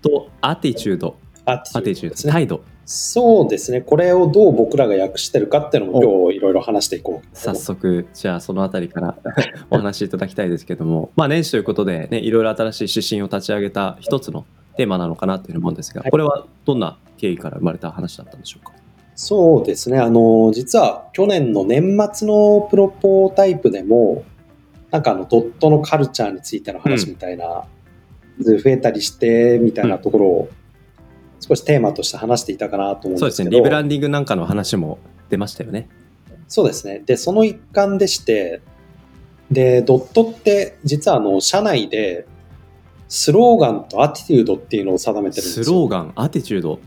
トアティチュードアアティチュード、ね。態度そうですね。これをどう僕らが訳してるかっていうのも今日いろいろ話していこう。早速じゃあそのあたりから お話しいただきたいですけどもまあ年始ということでねいろいろ新しい指針を立ち上げた一つのテーマなのかなというふうに思うんですがはいこれはどんな経緯から生まれた話だったんでしょうか？そうですね。あの、実は去年の年末のプロポタイプでも、なんかあのドットのカルチャーについての話みたいな、増えたりしてみたいなところを少しテーマとして話していたかなと思うんそうでけど。ですすねリブランディングなんかの話も出ましたよねそうですね。で、その一環でして、で、ドットって実はあの、社内でスローガンとアティテュードっていうのを定めてるんですよ。スローガンアティチュード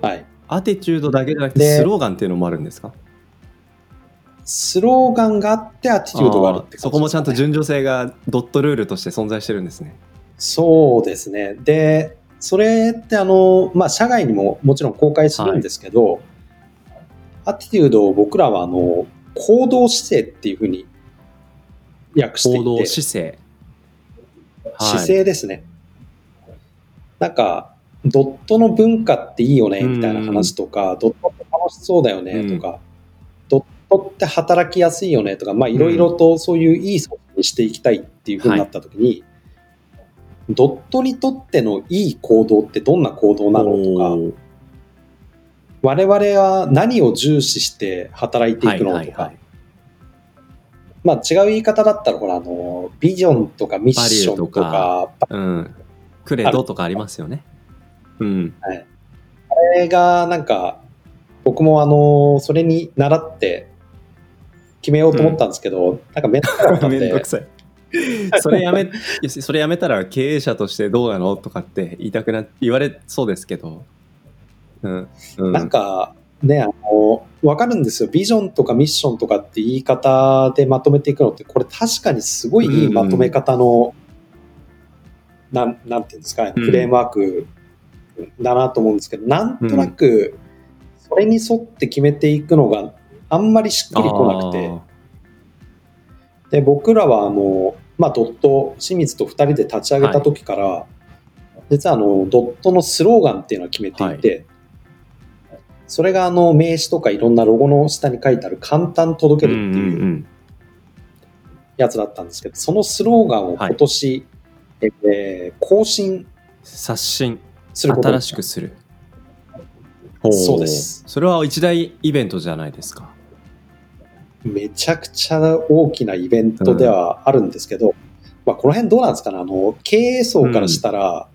はい。アティチュードだけじゃなくてでスローガンっていうのもあるんですか？スローガンがあってアティテュードがあるってねそこもちゃんと順序性がドットルールとして存在してるんですねそうですね。で、それってあの、まあ、社外にももちろん公開するんですけど、アティテュードを僕らはあの、行動姿勢っていうふうに訳していて、行動姿勢。姿勢ですね。なんか、ドットの文化っていいよね、みたいな話とか、ドットって楽しそうだよね、とか、ドットって働きやすいよね、とか、まあ、いろいろとそういういい組織にしていきたいっていうふうになった時に、ドットにとってのいい行動ってどんな行動なのとか、我々は何を重視して働いていくのとか。はいはいはい、まあ違う言い方だったら、ほら、あの、ビジョンとかミッションとバリューか、うん。クレドとかありますよね。うん。あれがなんか僕もあのそれに習って決めようと思ったんですけど、なんかめんどくさかったんで。めんどくさい それやめそれやめたら経営者としてどうなのとかって言いたくな言われそうですけど。うん、うん、なんかねあの分かるんですよ。ビジョンとかミッションとかって言い方でまとめていくのってこれ確かにすごいいいまとめ方の、なんなんていうんですかね。うん。フレームワークだなと思うんですけど、なんとなくそれに沿って決めていくのがあんまりしっくりこなくて。あで僕らはあの、まあ、ドット清水と2人で立ち上げた時から、実はあのドットのスローガンっていうのを決めていて、それがあの名刺とかいろんなロゴの下に書いてある簡単届けるっていううんやつだったんですけど、そのスローガンを今年、えー更新刷新することに新しくする。そうです。それは一大イベントじゃないですかめちゃくちゃ大きなイベントではあるんですけど、まあ、この辺どうなんですかね？あの経営層からしたら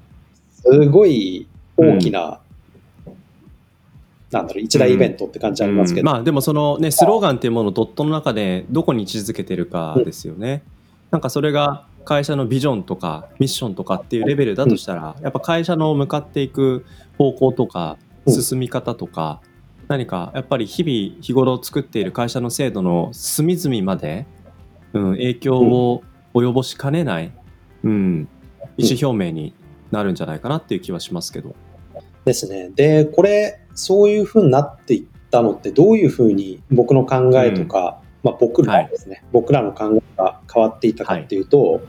すごい大きな、なんだろう一大イベントって感じありますけど、うん。まあでもそのねスローガンっていうものをドットの中でどこに位置づけてるかですよね、なんかそれが会社のビジョンとかミッションとかっていうレベルだとしたら、やっぱ会社の向かっていく方向とかうん。進み方とか、何かやっぱり日々日頃作っている会社の制度の隅々まで、うん、影響を及ぼしかねない、うん、意思表明になるんじゃないかなっていう気はしますけど。ですね。でこれそういうふうになっていったのってどういうふうに僕の考えとか、まあ、僕らですね、僕らの考えが変わっていったかっていうと、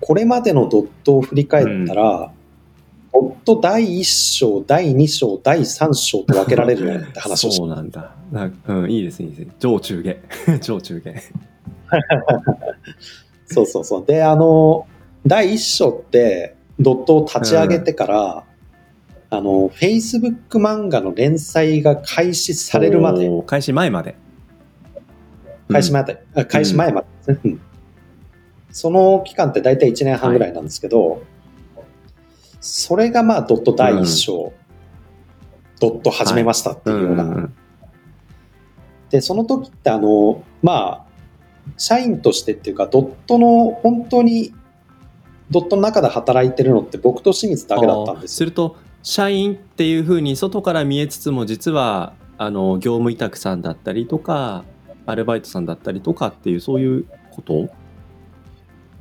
これまでのドットを振り返ったら、ドット第1章第2章第3章と分けられるよねって話をしそうなんだ。なうん、いいですね、いいですね。上中下。上中下。そうそうそう。で、あの、第1章って、ドットを立ち上げてから、あの、Facebook 漫画の連載が開始されるまで、開始前まで。開始前まで、あ開始前までですね。うんその期間って大体1年半ぐらいなんですけど、それがまあドット第1章、ドット始めましたっていうような、で、その時ってあの、まあ、社員としてっていうか、ドットの本当にドットの中で働いてるのって僕と清水だけだったんですすると社員っていうふうに外から見えつつも実はあの業務委託さんだったりとかアルバイトさんだったりとかっていうそういうこと？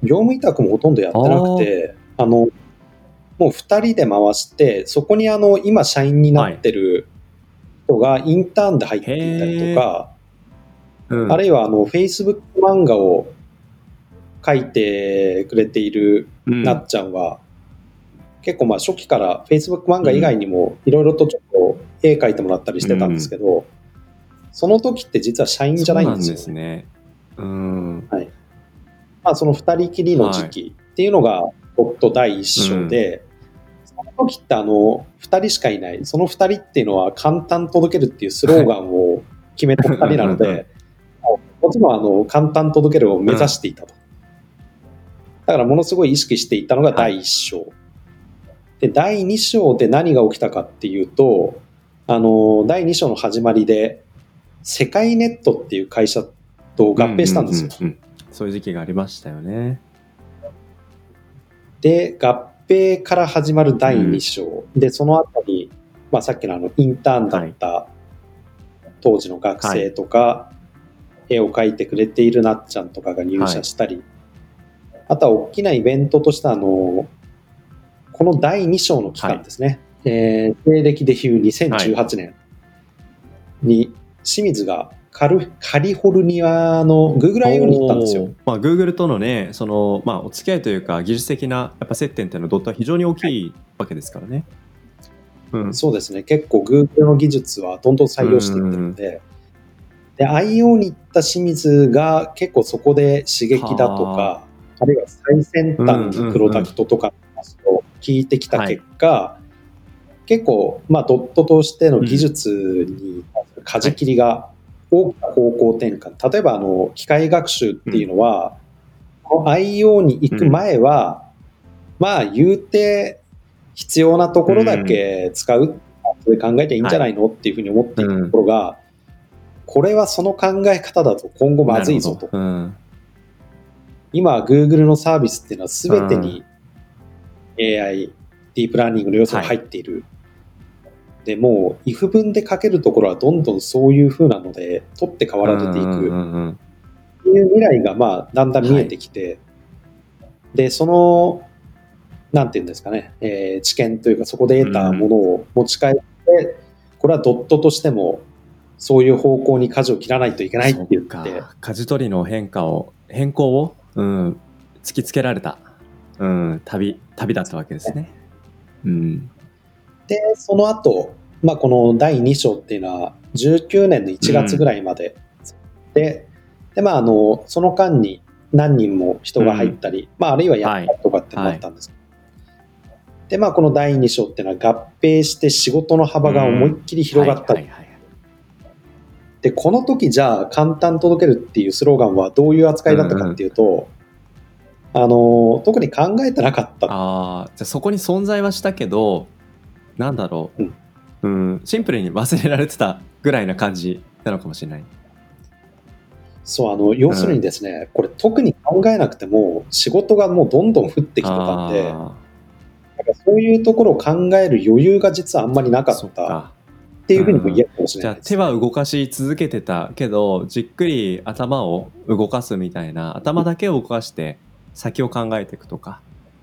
業務委託もほとんどやってなくてあのもう2人で回してそこにあの今社員になってる人がインターンで入っていたりとか、うん。あるいはあの Facebook 漫画を書いてくれているうん。なっちゃんは、結構まあ初期から Facebook 漫画以外にもいろいろとちょっと絵描いてもらったりしてたんですけど、その時って実は社員じゃないんですよ、ですね。うん。まあ、その二人きりの時期っていうのが僕と第一章で、その時ってあの二人しかいないその二人っていうのは簡単届けるっていうスローガンを決めた二人なのでもちろんあの簡単届けるを目指していたと、だからものすごい意識していたのが第一章、で第二章で何が起きたかっていうとあの第二章の始まりで世界ネットっていう会社と合併したんですよ、うううんそういう時期がありましたよね。で、合併から始まる第2章。で、その後に、まあさっきのあの、インターンだった当時の学生とか、絵を描いてくれているなっちゃんとかが入社したり、あとは大きなイベントとしてあの、この第2章の期間ですね。えー西暦でいう2018年に、清水がカルカリフォルニアの Google I.O. に行ったんですよ。まあ、Google とのね、その、まあ、お付き合いというか、技術的なやっぱ接点っていうのはドットは非常に大きいわけですからね。うん。そうですね。結構 Google の技術はどんどん採用していってるので、で、IO に行った清水が結構そこで刺激だとはか、あるいは最先端のプロダクトとかを聞いてきた結果、結構、まあ、ドットとしての技術に対する舵切りが大きな方向転換。例えば、あの、機械学習っていうのは、この IO に行く前は、まあ、言うて、必要なところだけ使うって考えていいんじゃないのっていうふうに思っていたところが、これはその考え方だと今後まずいぞと。今、Google のサービスっていうのは全てに AI、ディープラーニングの要素が入っている。で、もう、if 文で書けるところはどんどんそういう風なので、取って代わられていく。うんうんうんっていう未来が、まあ、だんだん見えてきて、で、その、なんていうんですかね、えー知見というか、そこで得たものを持ち帰って、これはドットとしても、そういう方向に舵を切らないといけないって言って、舵取りの変化を変更を、うん、突きつけられた、うん、旅旅だったわけですね。うん、で、その後、まあ、この第2章っていうのは、19年の1月ぐらいまで、で、で、まあ、あの、その間に何人も人が入ったり、まあ、あるいはやったとかってのもあったんです。で、まあ、この第2章っていうのは合併して仕事の幅が思いっきり広がった。はいはいはいで、この時じゃあ簡単届けるっていうスローガンはどういう扱いだったかっていうと、あの、特に考えてなかった。ああじゃあそこに存在はしたけどなんだろう、うん。うん、シンプルに忘れられてたぐらいな感じなのかもしれない。そう、あの、要するにですね、これ特に考えなくても仕事がもうどんどん降ってきてたんで、あなんかそういうところを考える余裕が実はあんまりなかったっていうふうにも言えるかもしれじゃあないです、手は動かし続けてたけどじっくり頭を動かすみたいな頭だけを動かして先を考えていくとか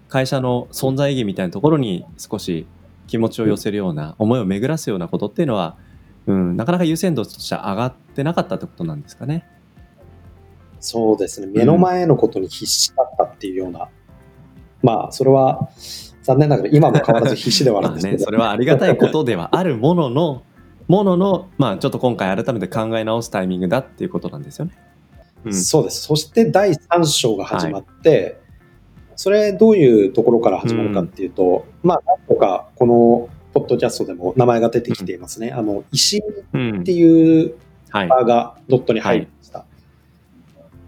会社の存在意義みたいなところに少し気持ちを寄せるような思いを巡らすようなことっていうのは、うん、なかなか優先度としては上がってなかったってことなんですかね。そうですね。目の前のことに必死だったっていうような。まあ、それは残念ながら今も変わらず必死ではあるんまあですけ ね、ど。それはありがたいことではあるもののものの、まあ、ちょっと今回改めて考え直すタイミングだっていうことなんですよね。うんそうです。そして第3章が始まって、それどういうところから始まるかっていうと、まあ、なんとかこのポッドキャストでも名前が出てきていますね。あの、石うんっていうはい。バーがドットに入りました。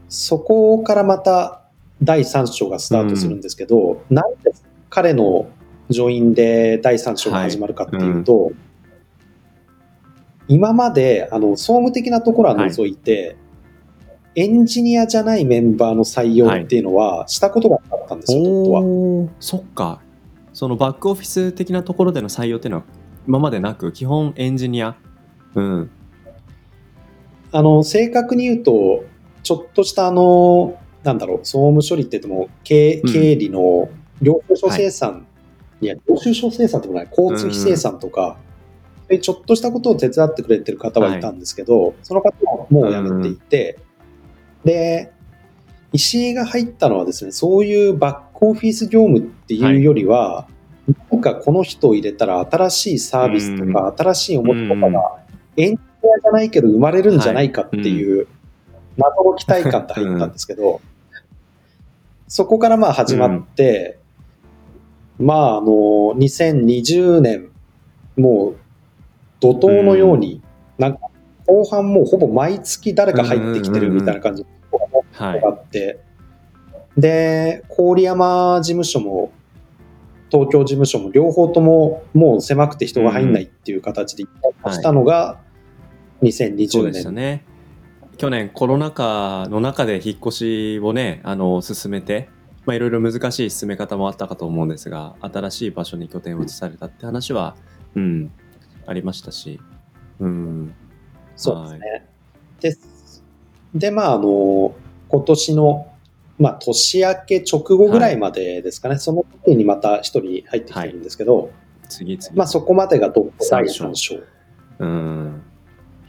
そこからまた第3章がスタートするんですけど、なんで彼のジョインで第3章が始まるかっていうと、今まであの総務的なところは除いて、エンジニアじゃないメンバーの採用っていうのはしたことがなかったんですよ、は。おーそっか。そのバックオフィス的なところでの採用っていうのは今までなく基本エンジニア。うん。あの、正確に言うと、ちょっとしたあの、なんだろう、総務処理って言っても、経うん。経理の領収書生産、い、や、領収書生産でもない、交通費生産とか、そういうちょっとしたことを手伝ってくれてる方はいたんですけど、その方はもう辞めていて、で、石井が入ったのはですね、そういうバックオフィス業務っていうよりは、なんかこの人を入れたら新しいサービスとか、新しい思いとかがエンジニアじゃないけど生まれるんじゃないかっていう謎の期待感で入ったんですけど、そこからまあ始まって、まああの、2020年、もう怒涛のように、なんか後半もうほぼ毎月誰か入ってきてるみたいな感じはいがあって、で、郡山事務所も東京事務所も両方とももう狭くて人が入んないっていう形でしたのがそう2020でした年。ね去年コロナ禍の中で引っ越しをねあの進めてまあいろいろ難しい進め方もあったかと思うんですが新しい場所に拠点を移されたって話はうんありましたし。うんそうですね。で、でまああの、今年の、まあ、年明け直後ぐらいまでですかね、その時にまた一人入ってきてるんですけど、次々まあそこまでがドット第3章。うん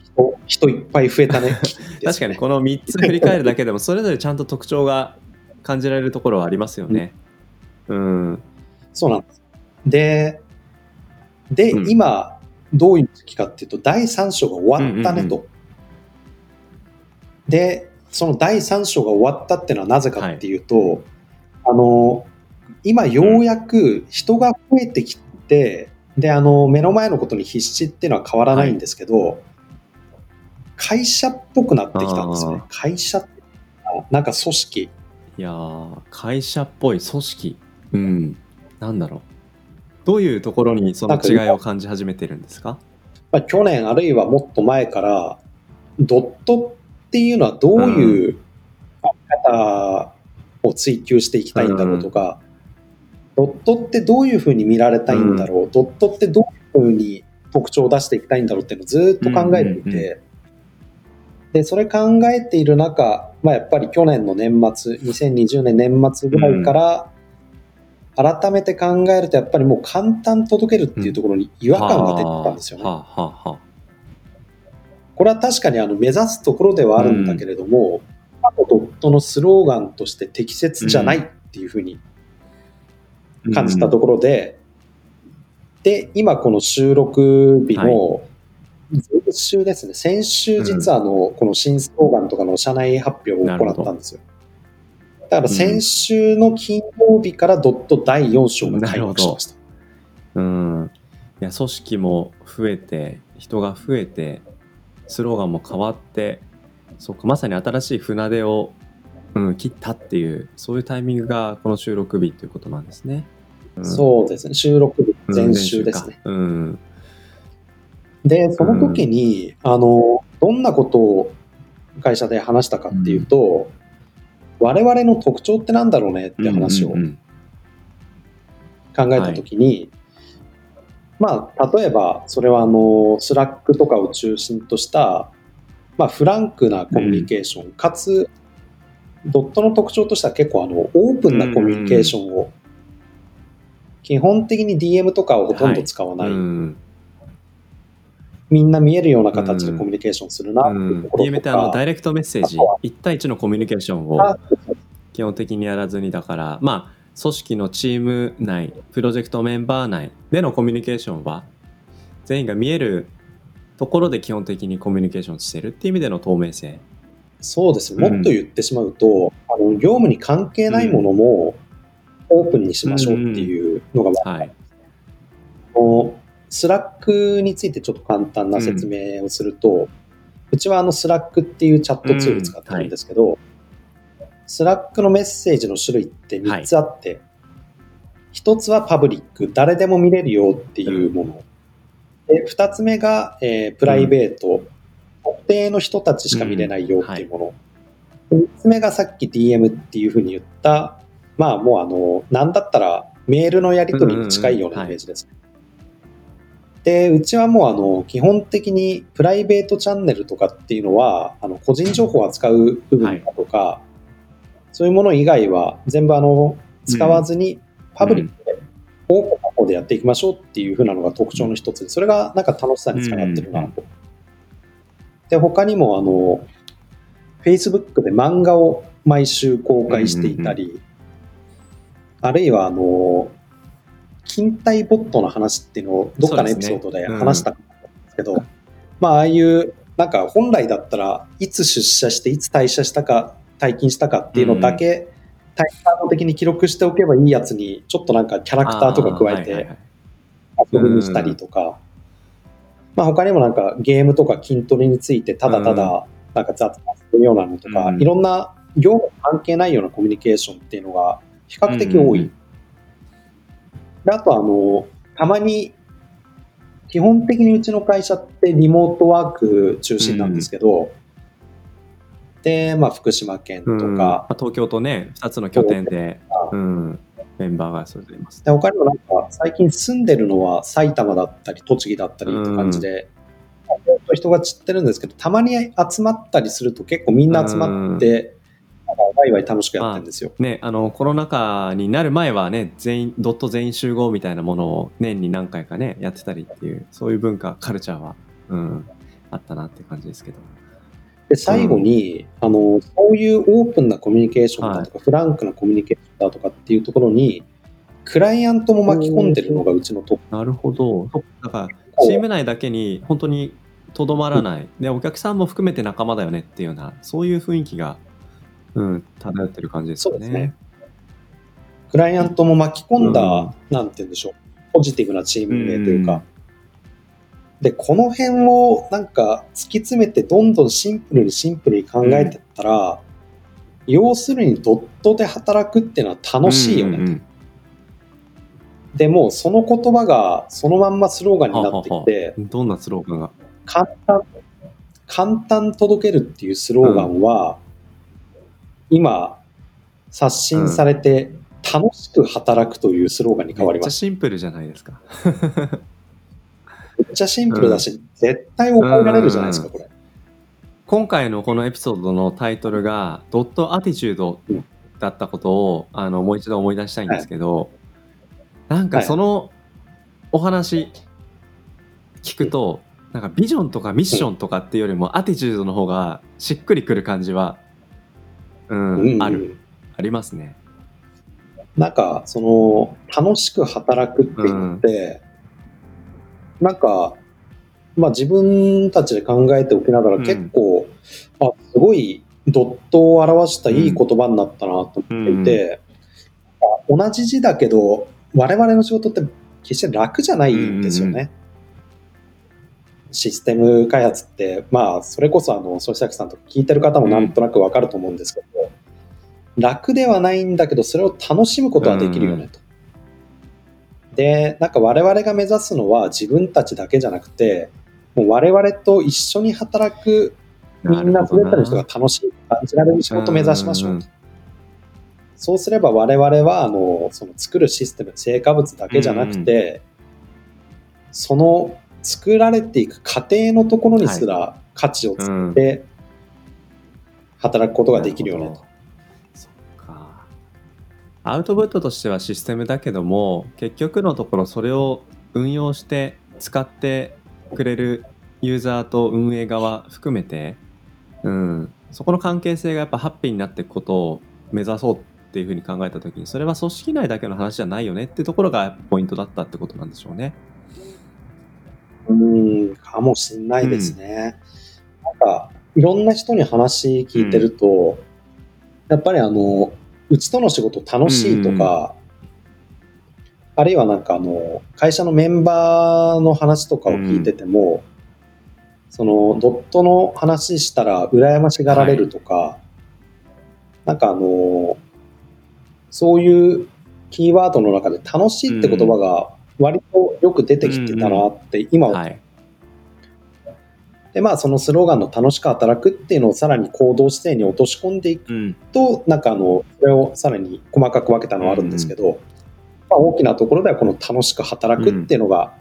人人いっぱい増えたね。確かにこの3つ振り返るだけでもそれぞれちゃんと特徴が感じられるところはありますよね。うん。そうなんです。で、で、うん今、どういう時期かっていうと、第3章が終わったねと。うんで、その第3章が終わったっていうのはなぜかっていうと、あの、今ようやく人が増えてきて、で、あの、目の前のことに必死っていうのは変わらないんですけど、会社っぽくなってきたんですよねあ。会社って、なんか組織。いやー会社っぽい組織。うん。なんだろう。どういうところにその違いを感じ始めてるんですか？まあ、去年あるいはもっと前からドットっていうのはどういうあり方を追求していきたいんだろうとか、ドットってどういうふうに見られたいんだろう、ドットってどういうふうに特徴を出していきたいんだろうっていうのをずっと考えていて、うんうんうん。でそれ考えている中、まあ、やっぱり去年の年末2020年年末ぐらいから、改めて考えるとやっぱりもう簡単届けるっていうところに違和感が出てたんですよね。これは確かにあの目指すところではあるんだけれども、あとドットのスローガンとして適切じゃないっていうふうにあ感じたところで、で、今この収録日の前週ですね、先週実はあの、この新スローガンとかの社内発表を行ったんですよ。だから先週の金曜日からドット第4章が開幕しました。うん。いや、組織も増えて、人が増えて、スローガンも変わって、そうか、まさに新しい船出を、うん、切ったっていう、そういうタイミングがこの収録日ということなんですね。うんそうですね、収録日うん前週ですね。。うん。で、その時に、あの、どんなことを会社で話したかっていうと、我々の特徴ってなんだろうねって話を考えた時に、まあ、例えば、それはあの、スラックとかを中心とした、まあ、フランクなコミュニケーション、かつ、ドットの特徴としては結構あの、オープンなコミュニケーションを、基本的に DM とかをほとんど使わない、うんみんな見えるような形でコミュニケーションするなってうん。いうところ DM っとてあのか、ダイレクトメッセージ。あとは。1対1のコミュニケーションをあ基本的にやらずにだからまあ組織のチーム内プロジェクトメンバー内でのコミュニケーションは全員が見えるところで基本的にコミュニケーションしてるっていう意味での透明性。そうですね。もっと言ってしまうと、あの業務に関係ないものもオープンにしましょうっていうのが、はい。あのスラックについてちょっと簡単な説明をすると、うちはあのスラックっていうチャットツール使ってるんですけど、スラックのメッセージの種類って3つあって、1つはパブリック、誰でも見れるよっていうもの。で2つ目が、えープライベート、特定の人たちしか見れないよっていうもの。3つ目がさっき DM っていうふうに言った、まあもうあの、なんだったらメールのやり取りに近いようなイメージですね。で、うちはもうあの、基本的にプライベートチャンネルとかっていうのは、あの、個人情報を扱う部分だとか、そういうもの以外は全部あの、使わずにパブリックで、多くの方でやっていきましょうっていうふうなのが特徴の一つで、それがなんか楽しさにつながってるなと。で、他にもあの、Facebook で漫画を毎週公開していたり、あるいはあの、勤怠ボットの話っていうのをどっかのエピソードで話したんですけど、まあああいう、なんか本来だったらいつ出社していつ退社したか、退勤したかっていうのだけ、タイム的に記録しておけばいいやつに、ちょっとなんかキャラクターとか加えて遊びにしたりとか、まあ他にもなんかゲームとか筋トレについてただただなんか雑談するようなのとか、うん。いろんな業務関係ないようなコミュニケーションっていうのが比較的多い。うんであとあの、たまに基本的にうちの会社ってリモートワーク中心なんですけど、で、まあ福島県とか、うん。まあ、東京とね2つの拠点で、うん、メンバーがそれぞれいます。で他にもなんか最近住んでるのは埼玉だったり栃木だったりって感じで、人が散ってるんですけどたまに集まったりすると結構みんな集まって、ワイワイ楽しくやってるんですよ。ね、あのコロナ禍になる前はね全員ドット全員集合みたいなものを年に何回かねやってたりっていうそういう文化カルチャーは、うん、あったなって感じですけど。で最後に、あのそういうオープンなコミュニケーションだとか、フランクなコミュニケーションだとかっていうところにクライアントも巻き込んでるのがうちのトップなるほど。だからチーム内だけに本当にとどまらないでお客さんも含めて仲間だよねっていうようなそういう雰囲気が、うん、漂ってる感じですよね。そうですね。クライアントも巻き込んだ、うん。なんて言うんでしょう、ポジティブなチーム名というか、で、この辺をなんか突き詰めてどんどんシンプルにシンプルに考えてったら、要するにドットで働くっていうのは楽しいよね。うんうんでもうその言葉がそのまんまスローガンになってきて、うんどんなスローガンが？簡単、簡単届けるっていうスローガンは、今、刷新されて、楽しく働くというスローガンに変わりめっちゃました。シンプルじゃないですか。めっちゃシンプルだし、絶対覚えられるじゃないですか、うんこれ。今回のこのエピソードのタイトルが「ドットアティチュード」だったことをあのもう一度思い出したいんですけど、なんかそのお話聞くと、なんかビジョンとかミッションとかっていうよりもアティチュードの方がしっくりくる感じは、うん。うんある。ありますね。なんか、その、楽しく働くって言って、なんか、まあ自分たちで考えておきながらうん。結構、あ、すごいドットを表したいい言葉になったなと思っていて、あ同じ字だけど、我々の仕事って決して楽じゃないんですよね。うんうんシステム開発って、まあ、それこそあの、総作さんとか聞いてる方もなんとなくわかると思うんですけど、楽ではないんだけど、それを楽しむことはできるよねと。で、なんか我々が目指すのは自分たちだけじゃなくて、もう我々と一緒に働くみんな全ての人が楽しいと感じられる仕事を目指しましょうと。そうすれば我々はあのその作るシステム、成果物だけじゃなくて、その作られていく過程のところにすら価値をつけて働くことができるよねと。そっかアウトプットとしてはシステムだけども結局のところそれを運用して使ってくれるユーザーと運営側含めて、うん、そこの関係性がやっぱハッピーになっていくことを目指そうっていうふうに考えた時にそれは組織内だけの話じゃないよねってところがポイントだったってことなんでしょうね。うん、かもしんないですね。なんか、いろんな人に話聞いてると、やっぱりあの、うちとの仕事楽しいとか、あるいはなんかあの、会社のメンバーの話とかを聞いてても、その、ドットの話したら羨ましがられるとか、なんかあの、そういうキーワードの中で楽しいって言葉が割とよく出てきてたなって今ははい、で、まあ、そのスローガンの楽しく働くっていうのをさらに行動姿勢に落とし込んでいくうんと、なんかあの、それをさらに細かく分けたのはあるんですけど、まあ、大きなところではこの楽しく働くっていうのが、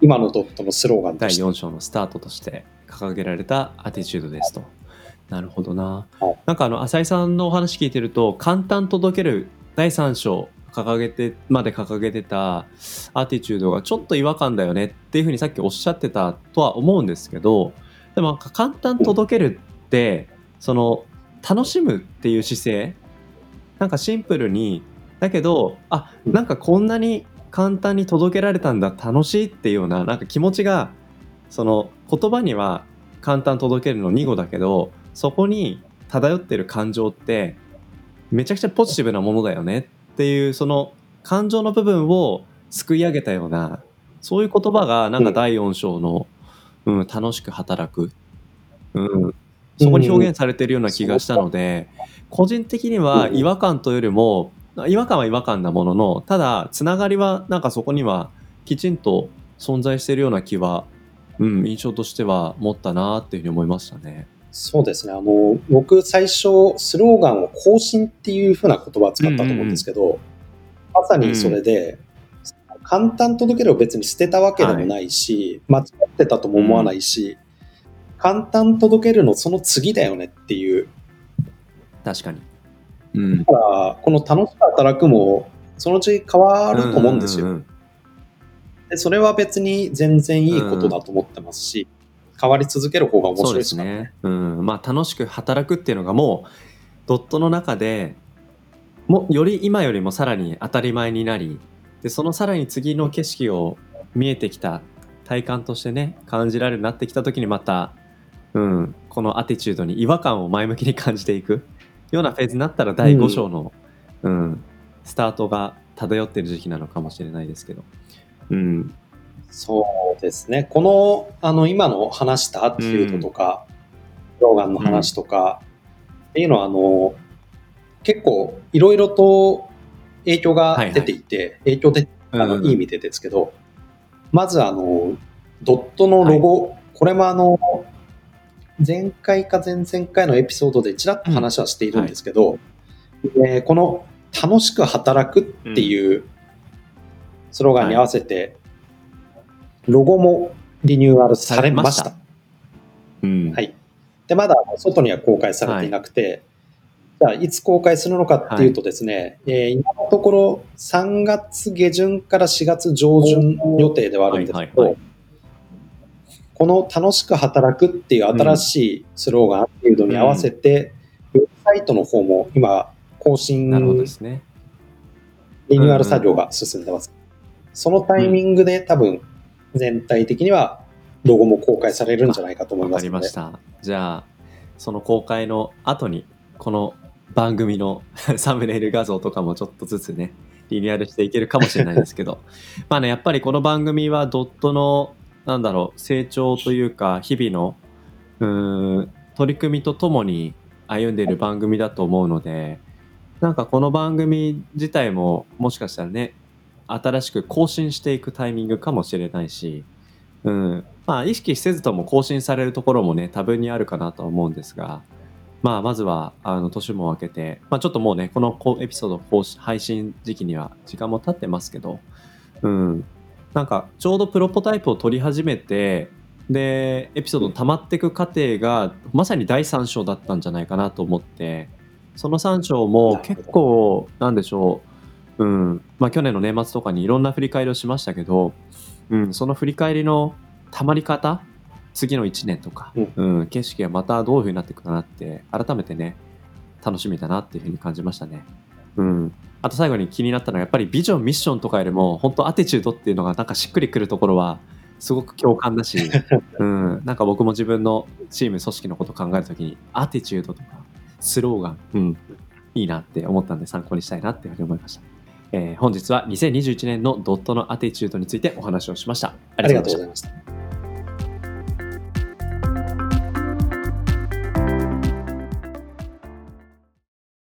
今のドットのスローガンと第して。4章のスタートとして掲げられたアティチュードですと。なるほどなはい。なんかあの浅井さんのお話聞いてると簡単届ける第3章掲げてまで掲げてたアティチュードがちょっと違和感だよねっていうふうにさっきおっしゃってたとは思うんですけどでも簡単届けるってその楽しむっていう姿勢なんかシンプルにだけどあなんかこんなに簡単に届けられたんだ楽しいっていうようななんか気持ちがその言葉には簡単届けるの2語だけどそこに漂ってる感情ってめちゃくちゃポジティブなものだよねっていうその感情の部分をすくい上げたようなそういう言葉がなんか第4章の、うん楽しく働く、うん、そこに表現されてるような気がしたので、個人的には違和感というよりも違和感は違和感なもののただつながりはなんかそこにはきちんと存在しているような気は、うん、印象としては持ったなっていうふうに思いましたね。そうですね。あの、僕最初、スローガンを更新っていうふうな言葉を使ったと思うんですけど、まさにそれで、簡単届けるを別に捨てたわけでもないし、間違ってたとも思わないし、簡単届けるのその次だよねっていう。確かに。うんだから、この楽しく働くも、そのうち変わると思うんですよ。うんうんでそれは別に全然いいことだと思ってますし、変わり続ける方が面白いですね。うん、まあ楽しく働くっていうのがもうドットの中でもより今よりもさらに当たり前になりでそのさらに次の景色を見えてきた体感としてね感じられるようになってきた時にまた、うん、このアティチュードに違和感を前向きに感じていくようなフェーズになったら第5章の、うんスタートが漂ってる時期なのかもしれないですけど。うん、そうですね。この、あの、今の話したアティチュードとか、スローガンの話とか、っていうのは、あの、結構、いろいろと影響が出ていて、影響で、あの、うん。いい意味でですけど、まず、あの、ドットのロゴ、これもあの、前回か前々回のエピソードでちらっと話はしているんですけど、えーこの楽しく働くっていうスローガンに合わせて、ロゴもリニューアルされました。うんはいで、まだ外には公開されていなくて、じゃあいつ公開するのかっていうとですね、えー今のところ3月下旬から4月上旬予定ではあるんですけど、はいはいはいこの楽しく働くっていう新しいスローガンっていうのに合わせて、ウェブサイトの方も今更新なるほどですね。リニューアル作業が進んでます。そのタイミングで多分全体的にはロゴも公開されるんじゃないかと思いますのでりました。じゃあ、その公開の後に、この番組の サムネイル画像とかもちょっとずつね、リニューアルしていけるかもしれないですけど、まあね、やっぱりこの番組はドットの、なんだろう、成長というか、日々の、うん、取り組みとともに歩んでいる番組だと思うので、なんかこの番組自体ももしかしたらね、新しく更新していくタイミングかもしれないし、うん、まあ意識せずとも更新されるところもね多分にあるかなとは思うんですが、まあまずはあの年も明けて、まあちょっともうねこのエピソード更新配信時期には時間も経ってますけど、うん、なんかちょうどプロポタイプを取り始めてでエピソード溜まっていく過程がまさに第3章だったんじゃないかなと思ってその3章も結構なんでしょう、うん。まあ、去年の年末とかにいろんな振り返りをしましたけど、うん、その振り返りの溜まり方次の1年とか、うん景色がまたどういう風になっていくかなって改めてね楽しみだなっていう風に感じましたね。うん、あと最後に気になったのはやっぱりビジョンミッションとかよりも本当アティチュードっていうのがなんかしっくりくるところはすごく共感だし、うん、なんか僕も自分のチーム組織のことを考えるときにアティチュードとかスローガン、うん、いいなって思ったんで参考にしたいなっていうふうに思いました。えー本日は2021年のドットのアティチュードについてお話をしました。あありがとうございました。